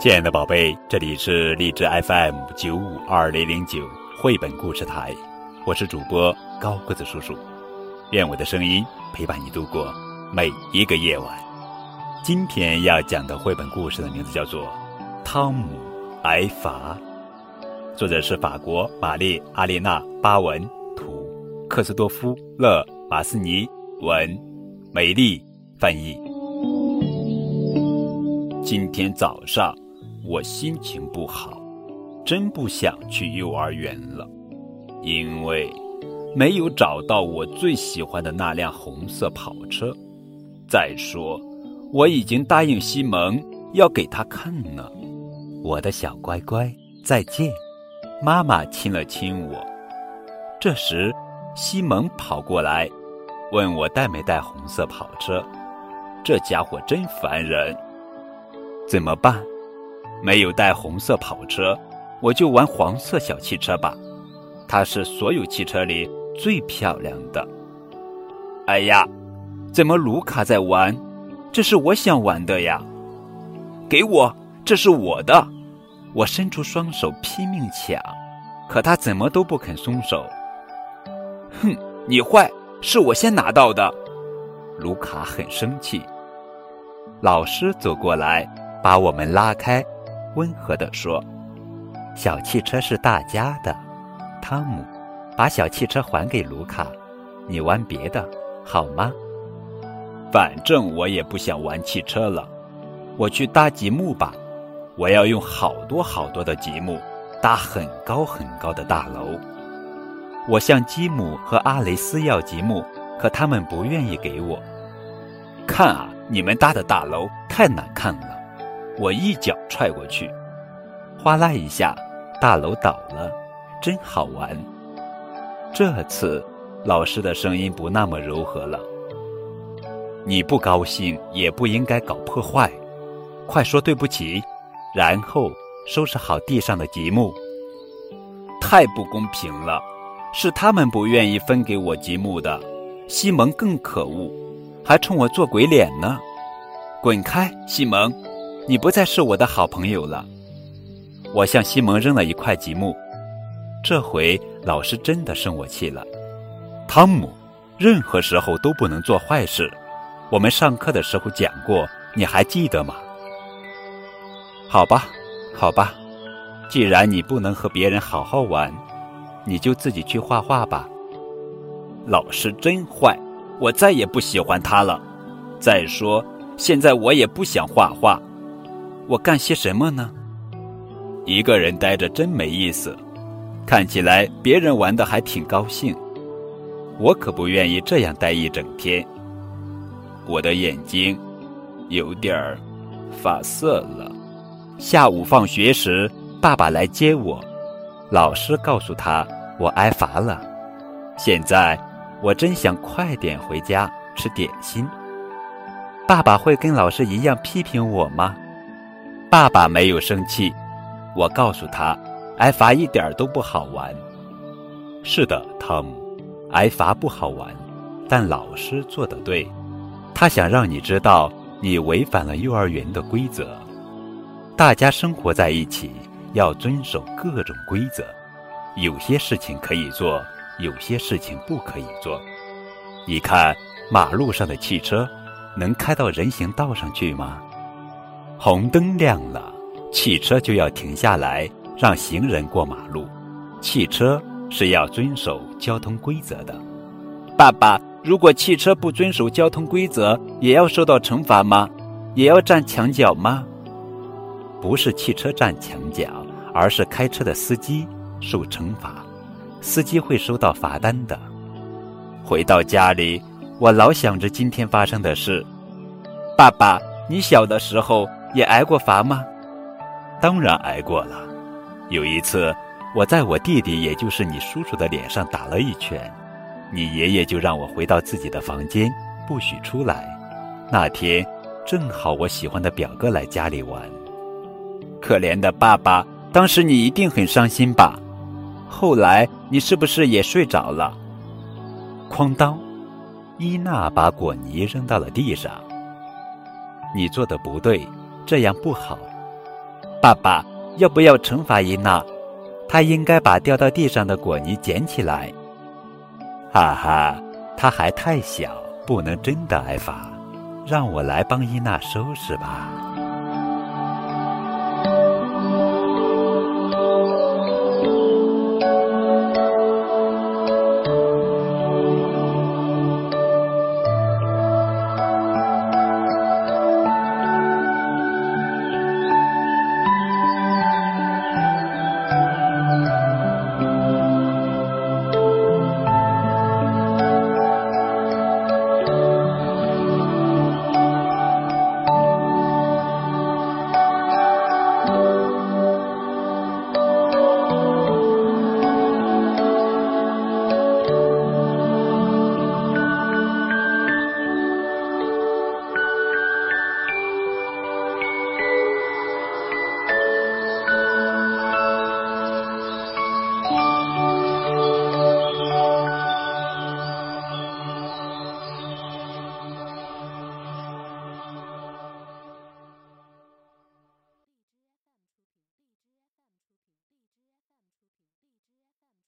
亲爱的宝贝，这里是荔枝 FM 九五二零零九绘本故事台，我是主播高个子叔叔，愿我的声音陪伴你度过每一个夜晚。今天要讲的绘本故事的名字叫做《汤姆挨罚》，作者是法国玛丽阿丽娜巴文，图克斯多夫勒马斯尼文，美丽翻译。今天早上。我心情不好，真不想去幼儿园了，因为没有找到我最喜欢的那辆红色跑车。再说，我已经答应西蒙要给他看呢。我的小乖乖，再见！妈妈亲了亲我。这时，西蒙跑过来，问我带没带红色跑车。这家伙真烦人，怎么办？没有带红色跑车，我就玩黄色小汽车吧。它是所有汽车里最漂亮的。哎呀，怎么卢卡在玩？这是我想玩的呀！给我，这是我的！我伸出双手拼命抢，可他怎么都不肯松手。哼，你坏，是我先拿到的。卢卡很生气。老师走过来，把我们拉开。温和地说：“小汽车是大家的，汤姆，把小汽车还给卢卡，你玩别的好吗？反正我也不想玩汽车了，我去搭积木吧。我要用好多好多的积木搭很高很高的大楼。我向基姆和阿雷斯要积木，可他们不愿意给我。看啊，你们搭的大楼太难看了。”我一脚踹过去，哗啦一下，大楼倒了，真好玩。这次老师的声音不那么柔和了。你不高兴也不应该搞破坏，快说对不起，然后收拾好地上的积木。太不公平了，是他们不愿意分给我积木的。西蒙更可恶，还冲我做鬼脸呢。滚开，西蒙！你不再是我的好朋友了。我向西蒙扔了一块积木，这回老师真的生我气了。汤姆，任何时候都不能做坏事。我们上课的时候讲过，你还记得吗？好吧，好吧，既然你不能和别人好好玩，你就自己去画画吧。老师真坏，我再也不喜欢他了。再说，现在我也不想画画。我干些什么呢？一个人呆着真没意思，看起来别人玩的还挺高兴，我可不愿意这样待一整天。我的眼睛有点儿发涩了。下午放学时，爸爸来接我，老师告诉他我挨罚了。现在我真想快点回家吃点心。爸爸会跟老师一样批评我吗？爸爸没有生气，我告诉他，挨罚一点都不好玩。是的，汤姆，挨罚不好玩，但老师做的对，他想让你知道你违反了幼儿园的规则。大家生活在一起，要遵守各种规则，有些事情可以做，有些事情不可以做。你看，马路上的汽车能开到人行道上去吗？红灯亮了，汽车就要停下来让行人过马路。汽车是要遵守交通规则的。爸爸，如果汽车不遵守交通规则，也要受到惩罚吗？也要站墙角吗？不是汽车站墙角，而是开车的司机受惩罚。司机会收到罚单的。回到家里，我老想着今天发生的事。爸爸，你小的时候。也挨过罚吗？当然挨过了。有一次，我在我弟弟，也就是你叔叔的脸上打了一拳，你爷爷就让我回到自己的房间，不许出来。那天正好我喜欢的表哥来家里玩。可怜的爸爸，当时你一定很伤心吧？后来你是不是也睡着了？哐当，伊娜把果泥扔到了地上。你做的不对。这样不好，爸爸，要不要惩罚伊娜？她应该把掉到地上的果泥捡起来。哈哈，她还太小，不能真的挨罚。让我来帮伊娜收拾吧。